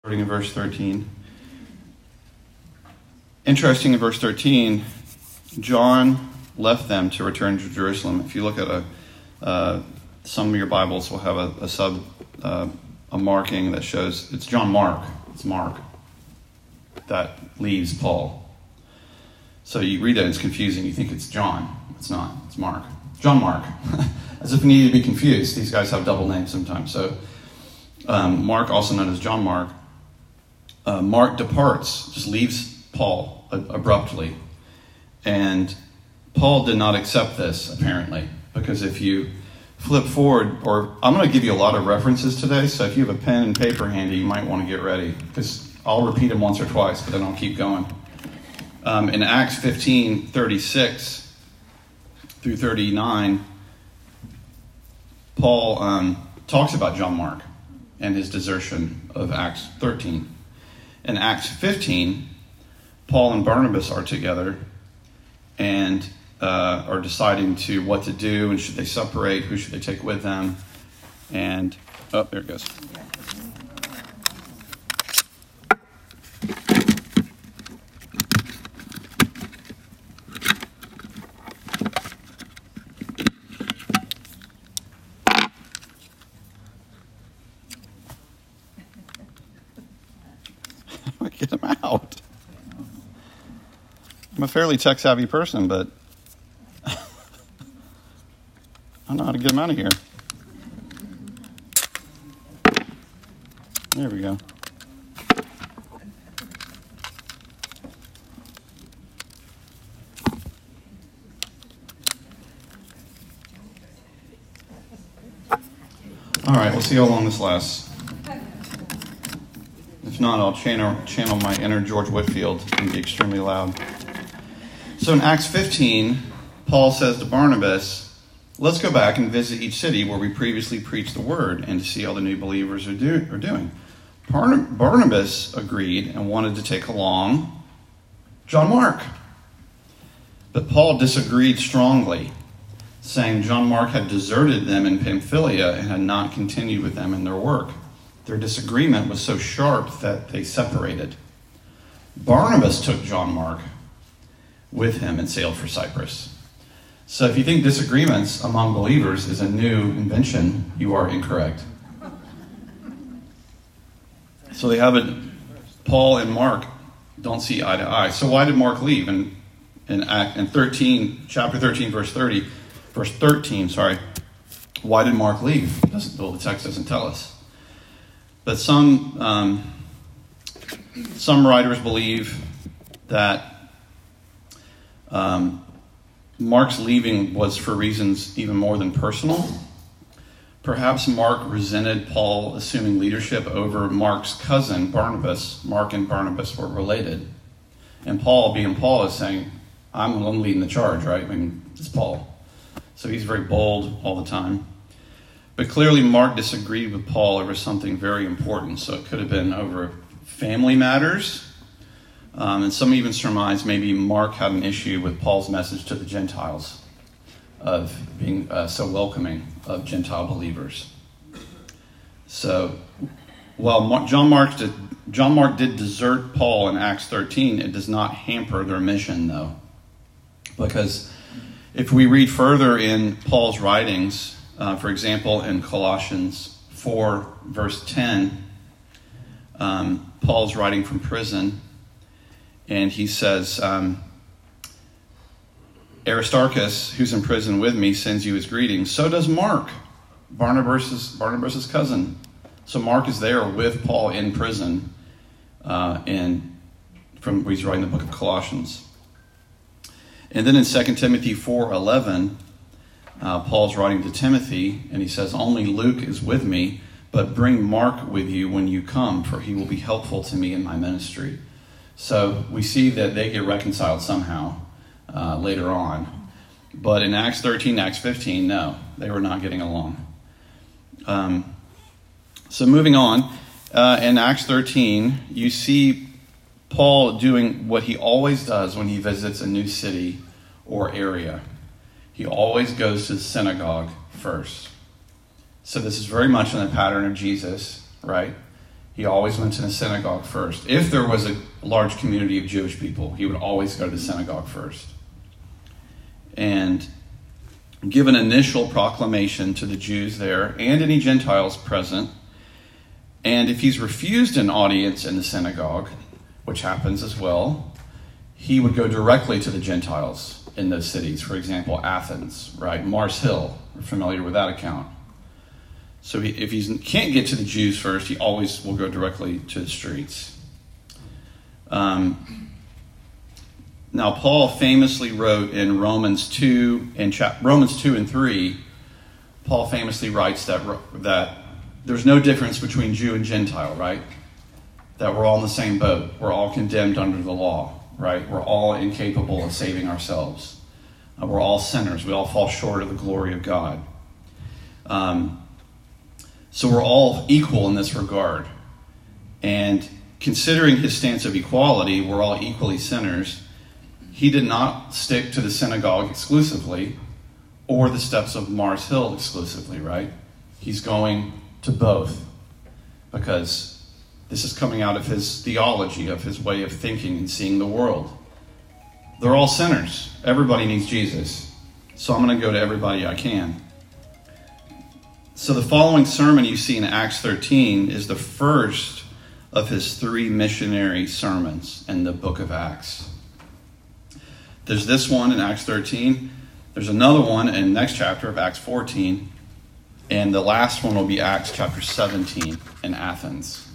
starting in verse 13. Interesting in verse 13, John left them to return to Jerusalem. If you look at a, uh, some of your Bibles will have a, a sub uh, a marking that shows it's John Mark. It's Mark that leaves Paul. So you read that, it's confusing. You think it's John. It's not. It's Mark. John Mark. As if we need to be confused. These guys have double names sometimes. So um, Mark, also known as John Mark, uh, Mark departs, just leaves Paul abruptly. And Paul did not accept this, apparently, because if you flip forward, or I'm going to give you a lot of references today, so if you have a pen and paper handy, you might want to get ready, because I'll repeat them once or twice, but then I'll keep going. Um, in Acts 15 36 through 39, Paul um, talks about John Mark and his desertion of Acts 13. In Acts 15, Paul and Barnabas are together and uh, are deciding to what to do and should they separate, who should they take with them, and oh, there it goes. I'm a fairly tech savvy person, but I don't know how to get them out of here. There we go. All right, we'll see how long this lasts. If not, I'll channel, channel my inner George Whitefield and be extremely loud. So in Acts 15, Paul says to Barnabas, Let's go back and visit each city where we previously preached the word and to see how the new believers are, do, are doing. Barnabas agreed and wanted to take along John Mark. But Paul disagreed strongly, saying John Mark had deserted them in Pamphylia and had not continued with them in their work. Their disagreement was so sharp that they separated. Barnabas took John Mark with him and sailed for Cyprus. So if you think disagreements among believers is a new invention, you are incorrect. So they have it. Paul and Mark don't see eye to eye. So why did Mark leave? And in Act in 13, chapter 13, verse 30, verse 13, sorry. Why did Mark leave? Doesn't, well, the text doesn't tell us. But some um, some writers believe that um, Mark's leaving was for reasons even more than personal. Perhaps Mark resented Paul assuming leadership over Mark's cousin, Barnabas. Mark and Barnabas were related. And Paul, being Paul, is saying, I'm one leading the charge, right? I mean, it's Paul. So he's very bold all the time. But clearly, Mark disagreed with Paul over something very important. So it could have been over family matters um, and some even surmise maybe Mark had an issue with Paul's message to the Gentiles of being uh, so welcoming of Gentile believers. So, while Mark, John, Mark did, John Mark did desert Paul in Acts 13, it does not hamper their mission, though. Because if we read further in Paul's writings, uh, for example, in Colossians 4, verse 10, um, Paul's writing from prison and he says, um, Aristarchus, who's in prison with me, sends you his greetings. So does Mark, Barnabas's, Barnabas's cousin. So Mark is there with Paul in prison, uh, and from he's writing the book of Colossians. And then in 2 Timothy 4:11, uh, Paul's writing to Timothy, and he says, "Only Luke is with me, but bring Mark with you when you come, for he will be helpful to me in my ministry." So we see that they get reconciled somehow uh, later on. But in Acts 13, Acts 15, no, they were not getting along. Um, so moving on, uh, in Acts 13, you see Paul doing what he always does when he visits a new city or area. He always goes to the synagogue first. So this is very much in the pattern of Jesus, right? He always went to the synagogue first. If there was a large community of Jewish people, he would always go to the synagogue first. And give an initial proclamation to the Jews there and any Gentiles present. And if he's refused an audience in the synagogue, which happens as well, he would go directly to the Gentiles in those cities. For example, Athens, right? Mars Hill. We're familiar with that account. So he, if he can't get to the Jews first, he always will go directly to the streets. Um, now, Paul famously wrote in Romans 2 and chap- Romans 2 and 3, Paul famously writes that, that there's no difference between Jew and Gentile, right? That we're all in the same boat. We're all condemned under the law, right? We're all incapable of saving ourselves. Uh, we're all sinners. We all fall short of the glory of God. Um, so we're all equal in this regard. And considering his stance of equality, we're all equally sinners. He did not stick to the synagogue exclusively or the steps of Mars Hill exclusively, right? He's going to both because this is coming out of his theology, of his way of thinking and seeing the world. They're all sinners. Everybody needs Jesus. So I'm going to go to everybody I can. So the following sermon you see in Acts 13 is the first of his three missionary sermons in the book of Acts. There's this one in Acts 13. There's another one in next chapter of Acts 14. And the last one will be Acts chapter 17 in Athens,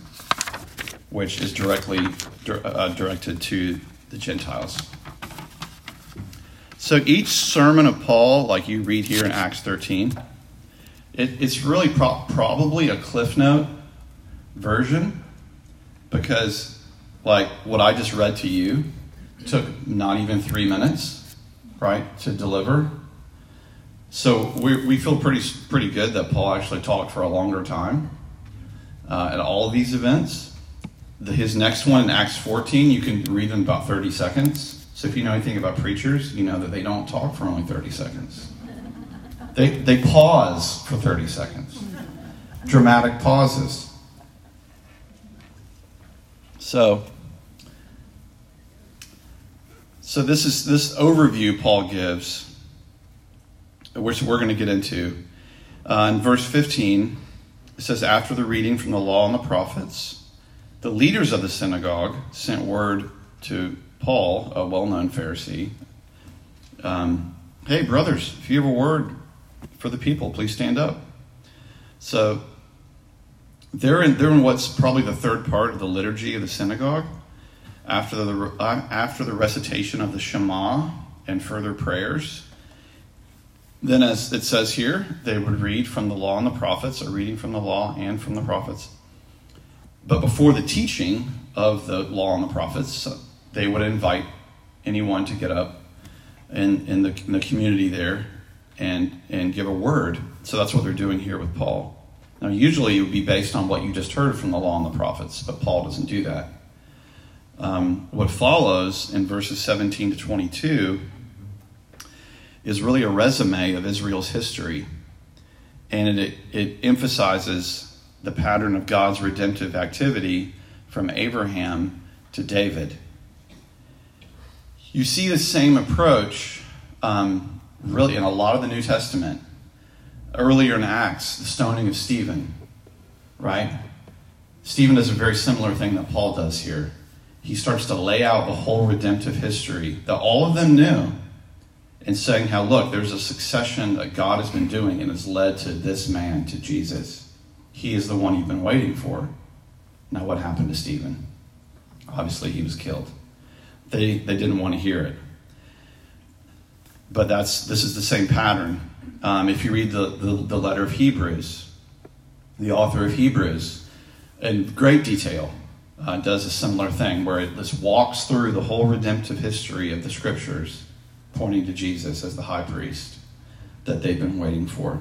which is directly uh, directed to the Gentiles. So each sermon of Paul, like you read here in Acts 13, it, it's really pro- probably a Cliff Note version because, like, what I just read to you took not even three minutes, right, to deliver. So we, we feel pretty pretty good that Paul actually talked for a longer time uh, at all of these events. The, his next one in Acts 14, you can read in about 30 seconds. So if you know anything about preachers, you know that they don't talk for only 30 seconds. They, they pause for 30 seconds. Dramatic pauses. So, so this is this overview Paul gives, which we're going to get into. Uh, in verse 15, it says, After the reading from the law and the prophets, the leaders of the synagogue sent word to Paul, a well known Pharisee, um, Hey, brothers, if you have a word for the people. Please stand up. So they're in, they're in what's probably the third part of the liturgy of the synagogue. After the, uh, after the recitation of the Shema and further prayers, then as it says here, they would read from the law and the prophets, or reading from the law and from the prophets. But before the teaching of the law and the prophets, they would invite anyone to get up in, in, the, in the community there and and give a word. So that's what they're doing here with Paul. Now, usually it would be based on what you just heard from the law and the prophets, but Paul doesn't do that. Um, what follows in verses 17 to 22 is really a resume of Israel's history, and it, it emphasizes the pattern of God's redemptive activity from Abraham to David. You see the same approach um, really in a lot of the New Testament. Earlier in Acts, the stoning of Stephen, right? Stephen does a very similar thing that Paul does here. He starts to lay out the whole redemptive history that all of them knew and saying how, look, there's a succession that God has been doing and has led to this man, to Jesus. He is the one you've been waiting for. Now, what happened to Stephen? Obviously, he was killed. They, they didn't want to hear it but that's this is the same pattern. Um, if you read the, the, the letter of Hebrews, the author of Hebrews, in great detail, uh, does a similar thing where it just walks through the whole redemptive history of the scriptures, pointing to Jesus as the high priest that they've been waiting for.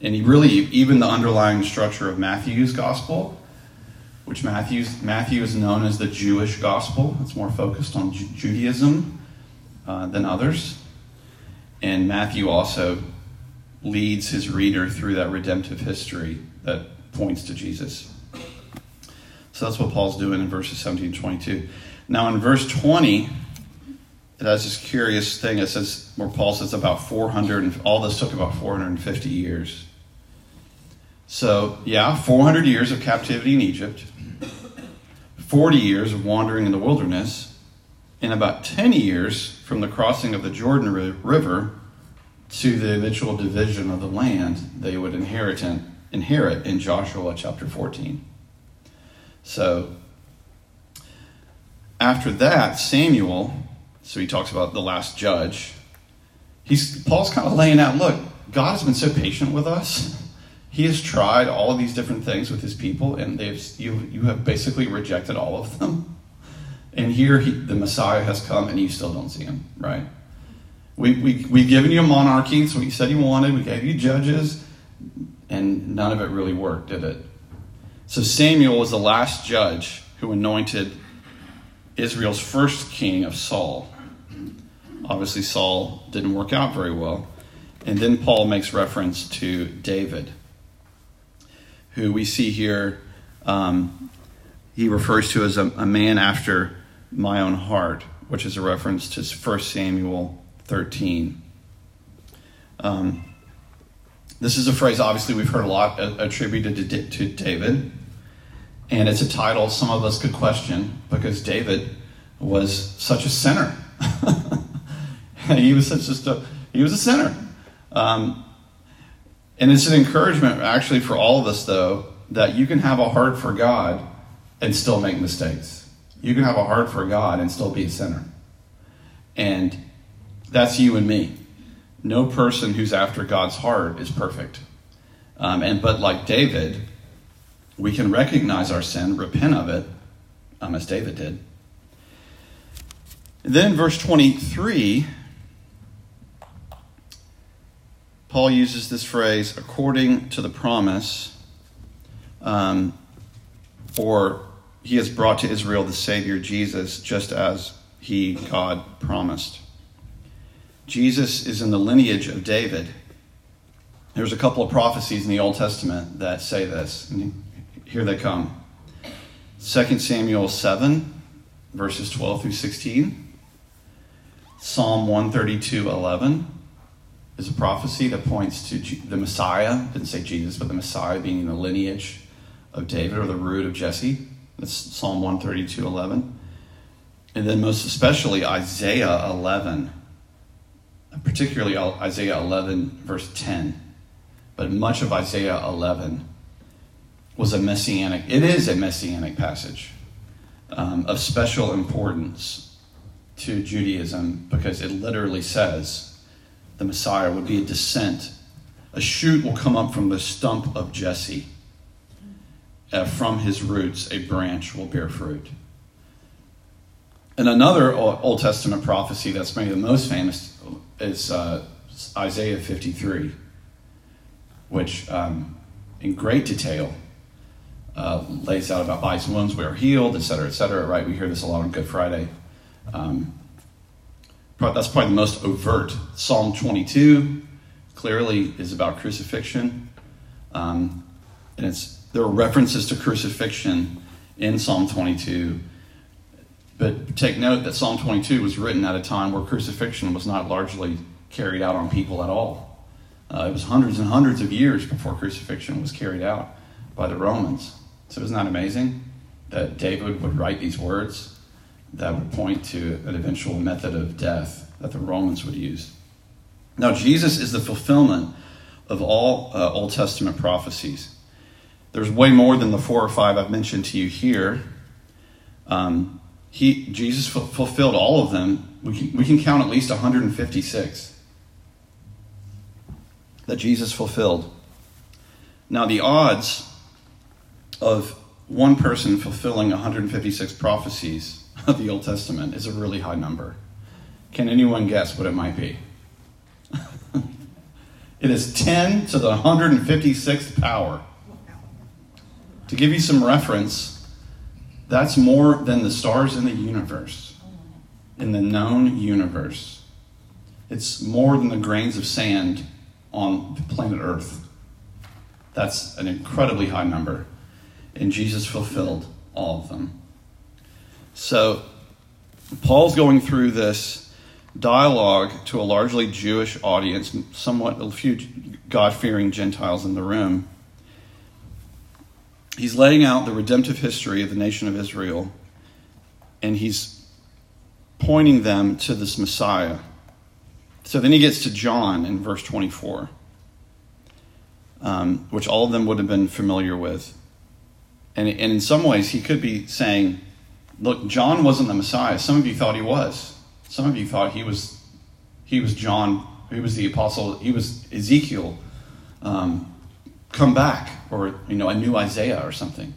And he really, even the underlying structure of Matthew's gospel, which Matthew's, Matthew is known as the Jewish gospel, it's more focused on Ju- Judaism uh, than others. And Matthew also leads his reader through that redemptive history that points to Jesus. So that's what Paul's doing in verses 17 and 22. Now, in verse 20, it has this curious thing. It says, where Paul says about 400, and all this took about 450 years. So, yeah, 400 years of captivity in Egypt, 40 years of wandering in the wilderness, and about 10 years from the crossing of the Jordan River to the eventual division of the land they would inherit in, inherit in Joshua chapter 14. So, after that, Samuel, so he talks about the last judge, he's, Paul's kind of laying out look, God has been so patient with us. He has tried all of these different things with his people, and they've, you, you have basically rejected all of them. And here he, the Messiah has come, and you still don't see him, right? We, we, we've given you a monarchy, so you said you wanted. We gave you judges, and none of it really worked, did it? So Samuel was the last judge who anointed Israel's first king of Saul. Obviously, Saul didn't work out very well. And then Paul makes reference to David, who we see here, um, he refers to as a, a man after my own heart, which is a reference to 1 Samuel 13. Um, this is a phrase, obviously, we've heard a lot attributed to, to David. And it's a title some of us could question because David was such a sinner. he was such just a he was a sinner. Um, and it's an encouragement actually for all of us though that you can have a heart for God and still make mistakes. You can have a heart for God and still be a sinner. And that's you and me. No person who's after God's heart is perfect. Um, and but like David, we can recognize our sin, repent of it, um, as David did. Then verse 23, Paul uses this phrase, according to the promise, um, or he has brought to Israel the Savior Jesus, just as he, God, promised. Jesus is in the lineage of David. There's a couple of prophecies in the Old Testament that say this. Here they come. 2 Samuel 7, verses 12 through 16. Psalm 132, 11 is a prophecy that points to the Messiah. Didn't say Jesus, but the Messiah being in the lineage of David or the root of Jesse. That's Psalm 132, 11. And then, most especially, Isaiah 11, particularly Isaiah 11, verse 10. But much of Isaiah 11 was a messianic, it is a messianic passage um, of special importance to Judaism because it literally says the Messiah would be a descent. A shoot will come up from the stump of Jesse. Uh, from his roots, a branch will bear fruit. And another Old Testament prophecy that's maybe the most famous is uh, Isaiah 53, which, um, in great detail, uh, lays out about bodies and wounds we are healed, et cetera, et cetera, right? We hear this a lot on Good Friday. Um, that's probably the most overt. Psalm 22 clearly is about crucifixion. Um, and it's, there are references to crucifixion in Psalm 22. But take note that Psalm 22 was written at a time where crucifixion was not largely carried out on people at all. Uh, it was hundreds and hundreds of years before crucifixion was carried out by the Romans. So isn't that amazing that David would write these words that would point to an eventual method of death that the Romans would use? Now, Jesus is the fulfillment of all uh, Old Testament prophecies. There's way more than the four or five I've mentioned to you here. Um, he, Jesus fulfilled all of them. We can, we can count at least 156 that Jesus fulfilled. Now, the odds of one person fulfilling 156 prophecies of the Old Testament is a really high number. Can anyone guess what it might be? it is 10 to the 156th power. To give you some reference, that's more than the stars in the universe, in the known universe. It's more than the grains of sand on the planet Earth. That's an incredibly high number and Jesus fulfilled all of them. So, Paul's going through this dialogue to a largely Jewish audience, somewhat a few God fearing Gentiles in the room. He's laying out the redemptive history of the nation of Israel, and he's pointing them to this Messiah. So then he gets to John in verse 24, um, which all of them would have been familiar with. And, and in some ways, he could be saying, Look, John wasn't the Messiah. Some of you thought he was. Some of you thought he was, he was John, he was the apostle, he was Ezekiel. Um, come back, or you know, a new Isaiah or something.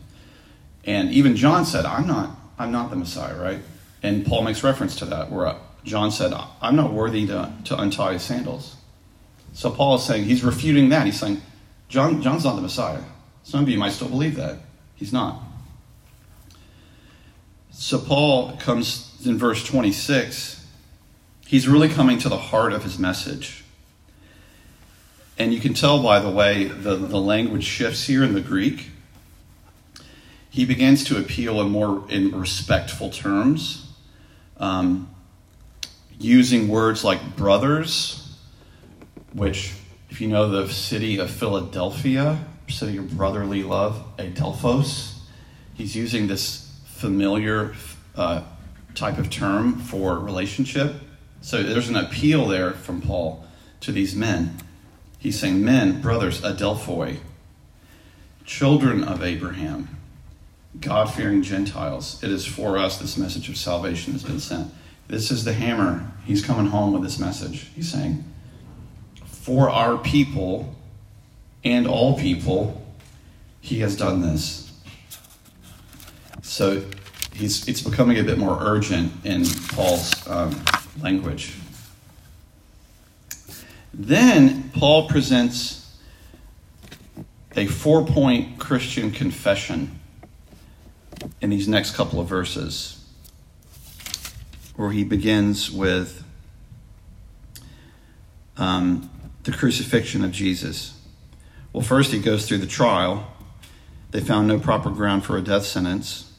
And even John said, I'm not, I'm not the Messiah, right? And Paul makes reference to that, where uh, John said, I'm not worthy to, to untie his sandals. So Paul is saying, he's refuting that. He's saying, John, John's not the Messiah. Some of you might still believe that. He's not. So Paul comes in verse 26. He's really coming to the heart of his message. And you can tell by the way the, the language shifts here in the Greek. He begins to appeal in more in respectful terms, um, using words like brothers, which, if you know the city of Philadelphia, city of brotherly love, Adelphos, he's using this familiar uh, type of term for relationship. So there's an appeal there from Paul to these men. He's saying, Men, brothers, Adelphoi, children of Abraham, God fearing Gentiles, it is for us this message of salvation has been sent. This is the hammer. He's coming home with this message. He's saying, For our people and all people, he has done this. So he's, it's becoming a bit more urgent in Paul's um, language. Then Paul presents a four point Christian confession in these next couple of verses, where he begins with um, the crucifixion of Jesus. Well, first he goes through the trial. They found no proper ground for a death sentence.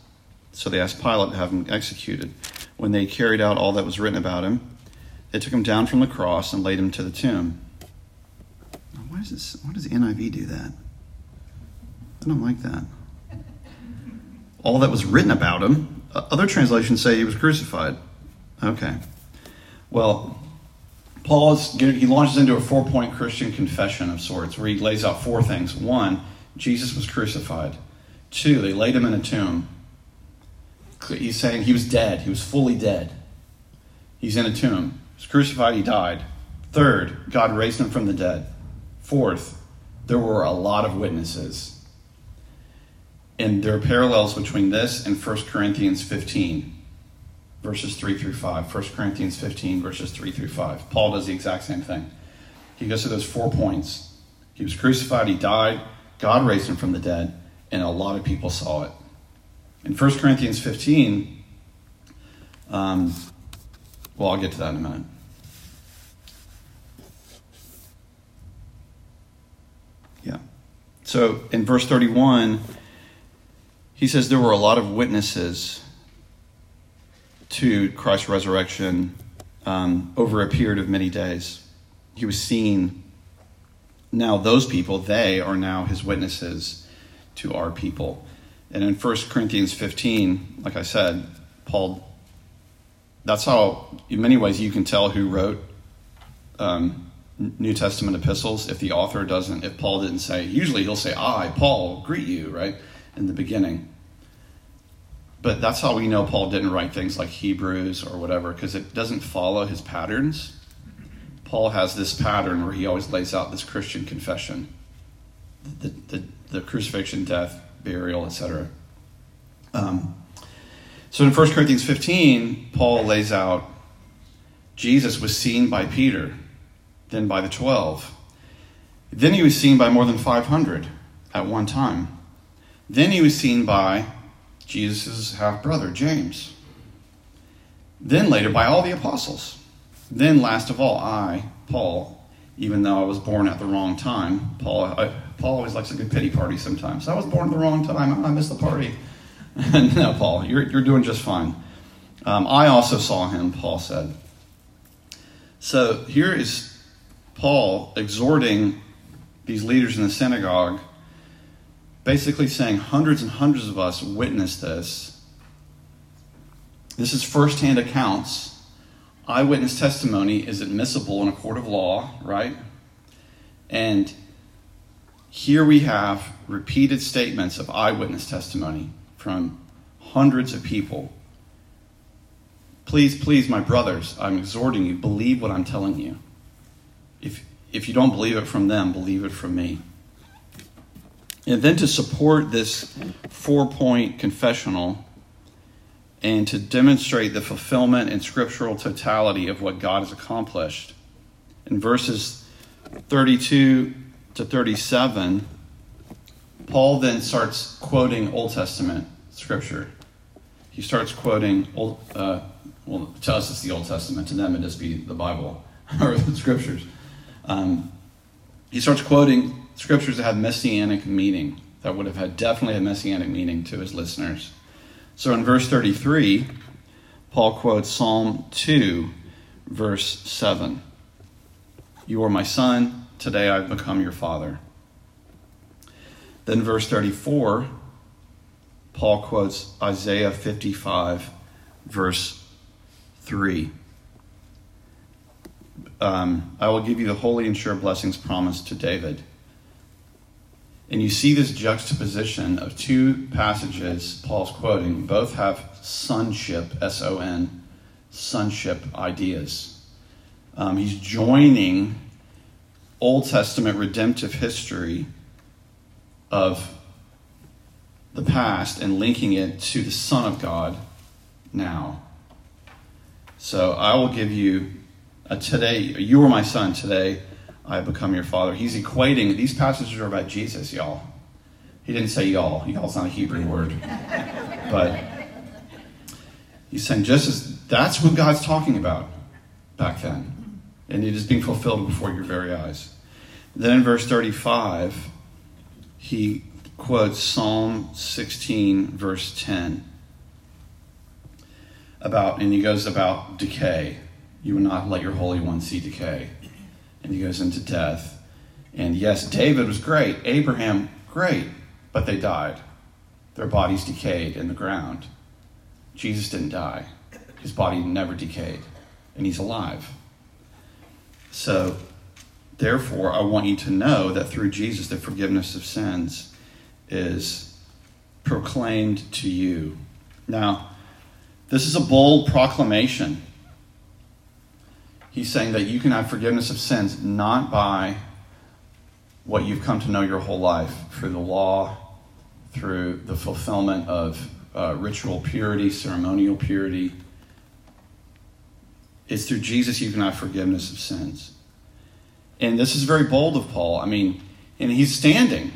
So they asked Pilate to have him executed. When they carried out all that was written about him, they took him down from the cross and laid him to the tomb. Why does, this, why does the NIV do that? I don't like that. All that was written about him. Uh, other translations say he was crucified. Okay. Well, Paul is, he launches into a four point Christian confession of sorts where he lays out four things. One, Jesus was crucified. Two, they laid him in a tomb he's saying he was dead. He was fully dead. He's in a tomb. Was crucified. He died. Third, God raised him from the dead. Fourth, there were a lot of witnesses. And there are parallels between this and 1 Corinthians 15, verses 3 through 5. 1 Corinthians 15, verses 3 through 5. Paul does the exact same thing. He goes to those four points. He was crucified, he died, God raised him from the dead, and a lot of people saw it. In 1 Corinthians 15, um, well, I'll get to that in a minute. Yeah. So in verse 31, he says there were a lot of witnesses to Christ's resurrection um, over a period of many days. He was seen. Now, those people, they are now his witnesses to our people. And in 1 Corinthians 15, like I said, Paul, that's how, in many ways, you can tell who wrote um, New Testament epistles if the author doesn't, if Paul didn't say, usually he'll say, I, Paul, greet you, right, in the beginning. But that's how we know Paul didn't write things like Hebrews or whatever, because it doesn't follow his patterns. Paul has this pattern where he always lays out this Christian confession the, the, the crucifixion, death, burial, etc. Um, so in 1 Corinthians 15, Paul lays out Jesus was seen by Peter, then by the 12. Then he was seen by more than 500 at one time. Then he was seen by Jesus' half brother, James. Then later by all the apostles. Then, last of all, I, Paul, even though I was born at the wrong time, Paul, I, Paul always likes a good pity party sometimes. I was born at the wrong time. I missed the party. no, Paul, you're, you're doing just fine. Um, I also saw him, Paul said. So here is Paul exhorting these leaders in the synagogue, basically saying hundreds and hundreds of us witnessed this. This is firsthand accounts. Eyewitness testimony is admissible in a court of law, right? And here we have repeated statements of eyewitness testimony from hundreds of people. Please, please, my brothers, I'm exhorting you, believe what I'm telling you. If, if you don't believe it from them, believe it from me. And then to support this four point confessional and to demonstrate the fulfillment and scriptural totality of what God has accomplished, in verses 32 to 37, Paul then starts quoting Old Testament scripture. He starts quoting Old, uh, well, to us it's the Old Testament. To them it just be the Bible or the scriptures. Um, he starts quoting scriptures that have messianic meaning, that would have had definitely a messianic meaning to his listeners. So in verse 33, Paul quotes Psalm 2, verse 7. You are my son, today I've become your father. Then, verse 34, Paul quotes Isaiah 55, verse 3. Um, I will give you the holy and sure blessings promised to David. And you see this juxtaposition of two passages Paul's quoting. Both have sonship, S O N, sonship ideas. Um, he's joining Old Testament redemptive history of the past and linking it to the Son of God now. So I will give you a today, you are my son, today I become your father. He's equating, these passages are about Jesus, y'all. He didn't say y'all, y'all's not a Hebrew word. But he's saying just as that's what God's talking about back then. And it is being fulfilled before your very eyes. Then in verse 35, he quotes Psalm 16, verse 10 about, and he goes about decay. You will not let your Holy One see decay. And he goes into death. And yes, David was great. Abraham, great. But they died. Their bodies decayed in the ground. Jesus didn't die. His body never decayed. And he's alive. So, therefore, I want you to know that through Jesus, the forgiveness of sins is proclaimed to you. Now, this is a bold proclamation. He's saying that you can have forgiveness of sins not by what you've come to know your whole life through the law, through the fulfillment of uh, ritual purity, ceremonial purity. It's through Jesus you can have forgiveness of sins. And this is very bold of Paul. I mean, and he's standing.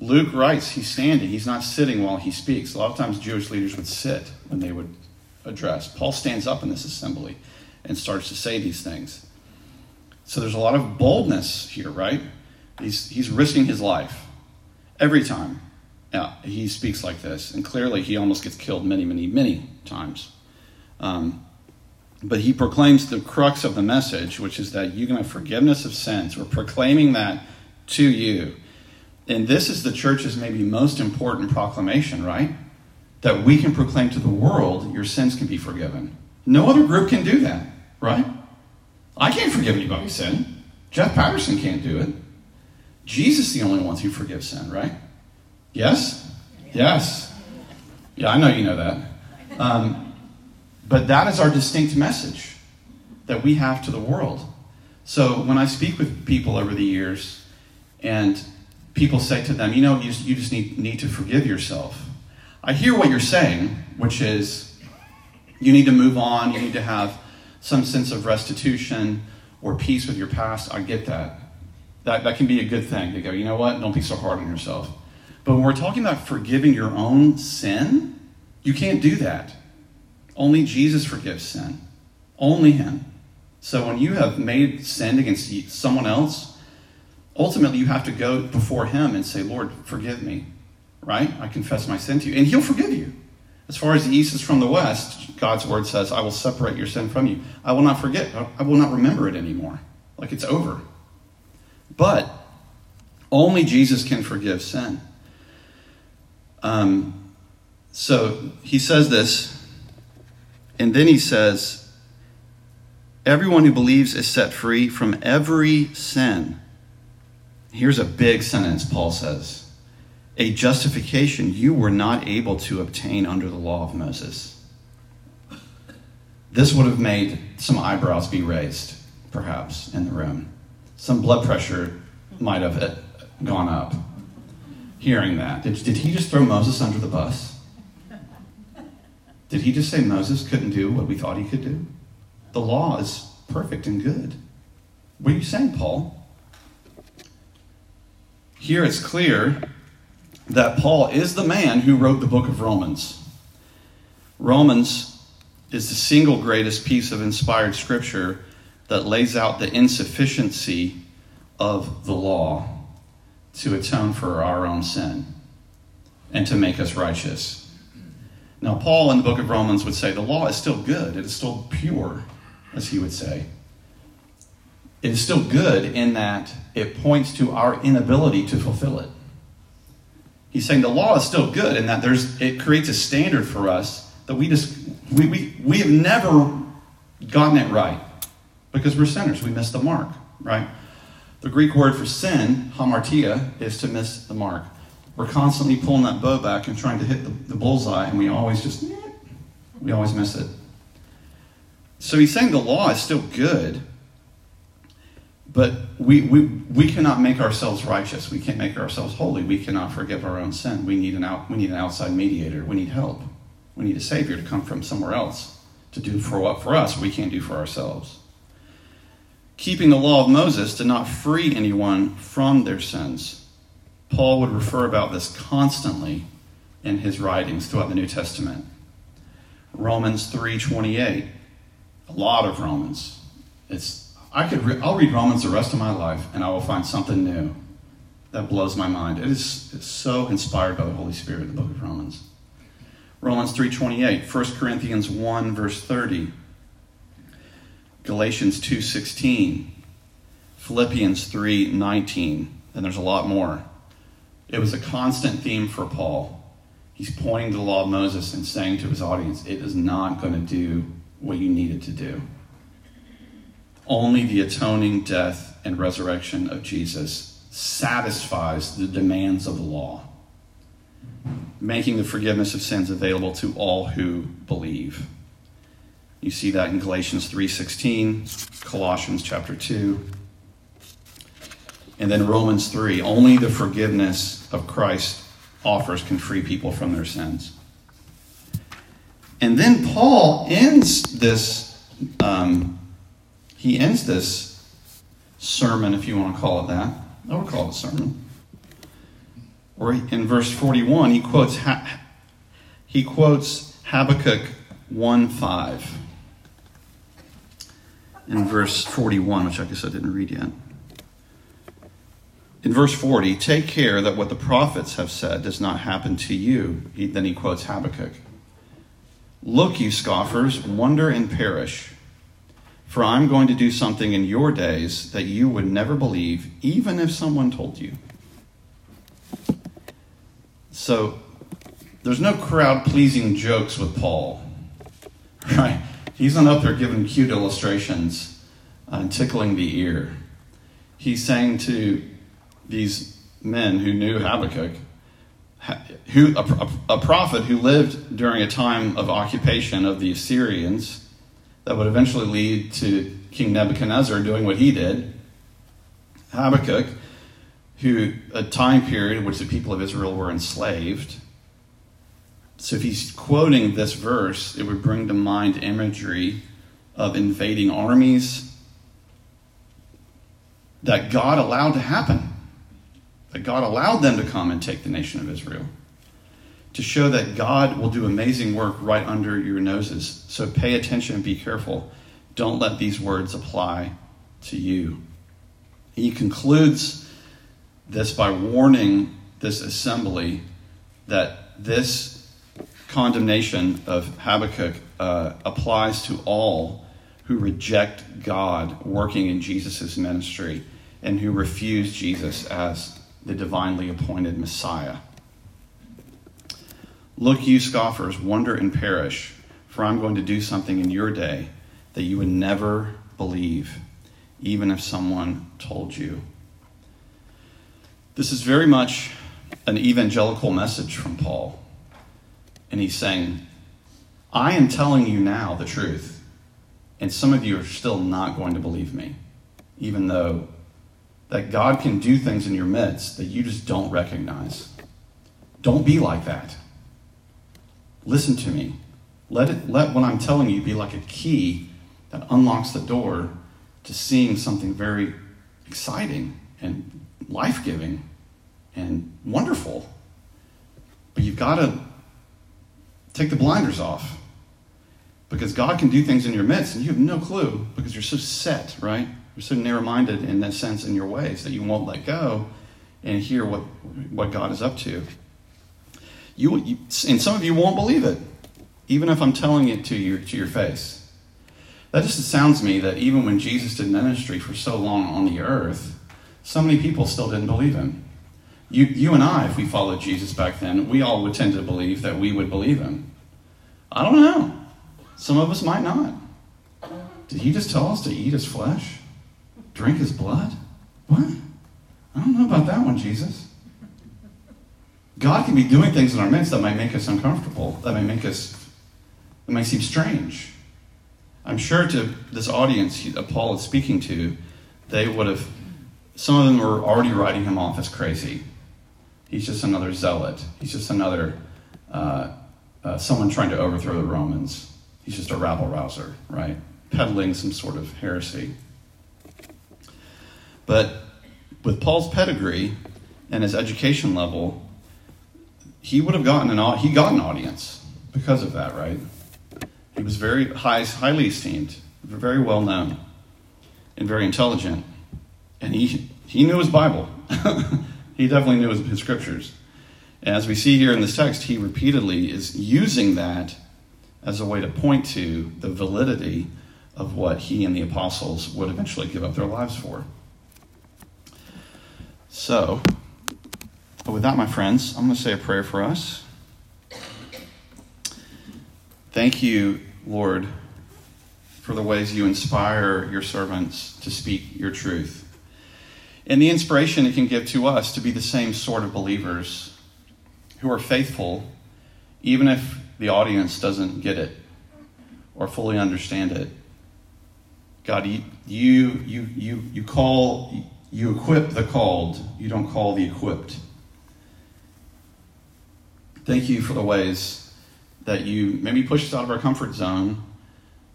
Luke writes he's standing. He's not sitting while he speaks. A lot of times Jewish leaders would sit when they would address. Paul stands up in this assembly and starts to say these things. So there's a lot of boldness here, right? He's, he's risking his life every time yeah, he speaks like this. And clearly he almost gets killed many, many, many times. Um, but he proclaims the crux of the message, which is that you can have forgiveness of sins. We're proclaiming that to you. And this is the church's maybe most important proclamation, right? That we can proclaim to the world your sins can be forgiven. No other group can do that, right? I can't forgive anybody's sin. Jeff Patterson can't do it. Jesus the only one who forgives sin, right? Yes? Yes. Yeah, I know you know that. Um, but that is our distinct message that we have to the world. So when I speak with people over the years and people say to them, you know, you, you just need, need to forgive yourself. I hear what you're saying, which is you need to move on, you need to have some sense of restitution or peace with your past. I get that. That, that can be a good thing to go, you know what? Don't be so hard on yourself. But when we're talking about forgiving your own sin, you can't do that. Only Jesus forgives sin. Only Him. So when you have made sin against someone else, ultimately you have to go before Him and say, Lord, forgive me. right? I confess my sin to you, and he'll forgive you. As far as the east is from the west, God's word says, I will separate your sin from you. I will not forget. I will not remember it anymore. Like it's over. But only Jesus can forgive sin. Um, so he says this, and then he says, Everyone who believes is set free from every sin. Here's a big sentence, Paul says a justification you were not able to obtain under the law of Moses. This would have made some eyebrows be raised, perhaps, in the room. Some blood pressure might have uh, gone up hearing that. Did, did he just throw Moses under the bus? Did he just say Moses couldn't do what we thought he could do? The law is perfect and good. What are you saying, Paul? Here it's clear that Paul is the man who wrote the book of Romans. Romans is the single greatest piece of inspired scripture that lays out the insufficiency of the law to atone for our own sin and to make us righteous. Now, Paul in the book of Romans would say the law is still good, it is still pure, as he would say. It is still good in that it points to our inability to fulfill it. He's saying the law is still good in that there's it creates a standard for us that we just we, we, we have never gotten it right because we're sinners. We miss the mark, right? The Greek word for sin, hamartia, is to miss the mark. We're constantly pulling that bow back and trying to hit the, the bullseye, and we always just we always miss it. So he's saying the law is still good, but we, we, we cannot make ourselves righteous. We can't make ourselves holy. We cannot forgive our own sin. We need an, out, we need an outside mediator. We need help. We need a Savior to come from somewhere else to do for what for us we can't do for ourselves. Keeping the law of Moses did not free anyone from their sins. Paul would refer about this constantly in his writings throughout the New Testament. Romans 3:28, a lot of Romans. It's I could re- I'll read Romans the rest of my life and I will find something new that blows my mind. It is so inspired by the Holy Spirit, the book of Romans. Romans 3:28, 1 Corinthians 1 verse 30, Galatians 2:16, Philippians 3:19, and there's a lot more. It was a constant theme for Paul. He's pointing to the law of Moses and saying to his audience, it is not going to do what you need it to do. Only the atoning death and resurrection of Jesus satisfies the demands of the law, making the forgiveness of sins available to all who believe. You see that in Galatians 3:16, Colossians chapter 2, and then Romans 3. Only the forgiveness of Christ offers can free people from their sins. And then Paul ends this um, he ends this sermon, if you want to call it that. I would call it a sermon. Or in verse 41, he quotes, he quotes Habakkuk 1 5. In verse 41, which I guess I didn't read yet. In verse 40, take care that what the prophets have said does not happen to you. He, then he quotes Habakkuk. Look, you scoffers, wonder and perish. For I'm going to do something in your days that you would never believe, even if someone told you. So, there's no crowd pleasing jokes with Paul, right? He's not up there giving cute illustrations and tickling the ear. He's saying to these men who knew Habakkuk, who, a, a, a prophet who lived during a time of occupation of the Assyrians that would eventually lead to King Nebuchadnezzar doing what he did. Habakkuk, who a time period in which the people of Israel were enslaved. So if he's quoting this verse, it would bring to mind imagery of invading armies that God allowed to happen. That God allowed them to come and take the nation of Israel to show that God will do amazing work right under your noses. So pay attention and be careful. Don't let these words apply to you. He concludes this by warning this assembly that this condemnation of Habakkuk uh, applies to all who reject God working in Jesus' ministry and who refuse Jesus as the divinely appointed Messiah. Look, you scoffers, wonder and perish, for I'm going to do something in your day that you would never believe, even if someone told you. This is very much an evangelical message from Paul. And he's saying, I am telling you now the truth, and some of you are still not going to believe me, even though that God can do things in your midst that you just don't recognize. Don't be like that. Listen to me. Let, it, let what I'm telling you be like a key that unlocks the door to seeing something very exciting and life giving and wonderful. But you've got to take the blinders off because God can do things in your midst and you have no clue because you're so set, right? You're so narrow minded in that sense in your ways that you won't let go and hear what, what God is up to. You, you, and some of you won't believe it, even if I'm telling it to you to your face. That just sounds to me that even when Jesus did ministry for so long on the earth, so many people still didn't believe him. You, you and I, if we followed Jesus back then, we all would tend to believe that we would believe him. I don't know. Some of us might not. Did he just tell us to eat his flesh? Drink his blood? What? I don't know about that one, Jesus. God can be doing things in our midst that might make us uncomfortable, that might make us, that might seem strange. I'm sure to this audience that Paul is speaking to, they would have, some of them were already writing him off as crazy. He's just another zealot. He's just another, uh, uh, someone trying to overthrow the Romans. He's just a rabble rouser, right? Peddling some sort of heresy. But with Paul's pedigree and his education level, he would have gotten an he got an audience because of that, right? He was very high, highly esteemed, very well known, and very intelligent, and he he knew his Bible. he definitely knew his, his scriptures. And as we see here in this text, he repeatedly is using that as a way to point to the validity of what he and the apostles would eventually give up their lives for. So, with that, my friends, I'm going to say a prayer for us. Thank you, Lord, for the ways you inspire your servants to speak your truth. And the inspiration it can give to us to be the same sort of believers who are faithful, even if the audience doesn't get it or fully understand it. God, you, you, you, you call, you equip the called, you don't call the equipped. Thank you for the ways that you maybe push us out of our comfort zone,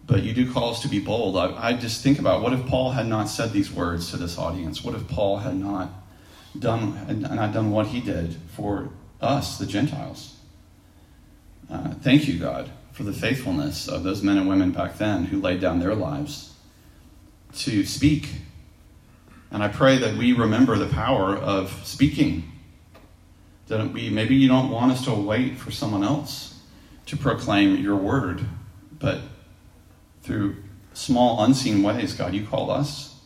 but you do call us to be bold. I, I just think about what if Paul had not said these words to this audience? What if Paul had not done had not done what he did for us, the Gentiles? Uh, thank you, God, for the faithfulness of those men and women back then who laid down their lives to speak. And I pray that we remember the power of speaking that we, maybe you don't want us to wait for someone else to proclaim your word, but through small, unseen ways, God, you call us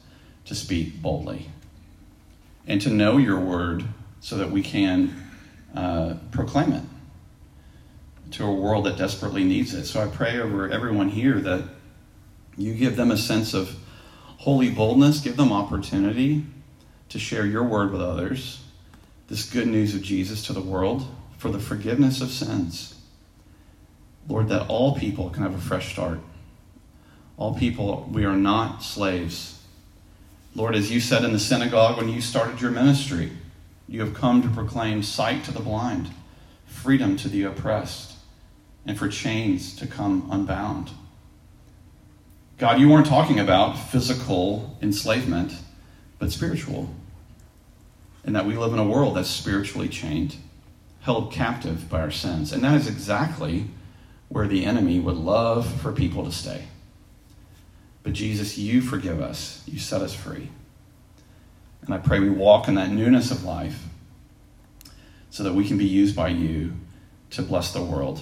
to speak boldly and to know your word so that we can uh, proclaim it to a world that desperately needs it. So I pray over everyone here that you give them a sense of holy boldness, give them opportunity to share your word with others this good news of Jesus to the world for the forgiveness of sins. Lord, that all people can have a fresh start. All people, we are not slaves. Lord, as you said in the synagogue when you started your ministry, you have come to proclaim sight to the blind, freedom to the oppressed, and for chains to come unbound. God, you weren't talking about physical enslavement, but spiritual and that we live in a world that's spiritually chained, held captive by our sins. And that is exactly where the enemy would love for people to stay. But Jesus, you forgive us, you set us free. And I pray we walk in that newness of life so that we can be used by you to bless the world.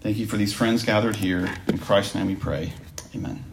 Thank you for these friends gathered here. In Christ's name we pray. Amen.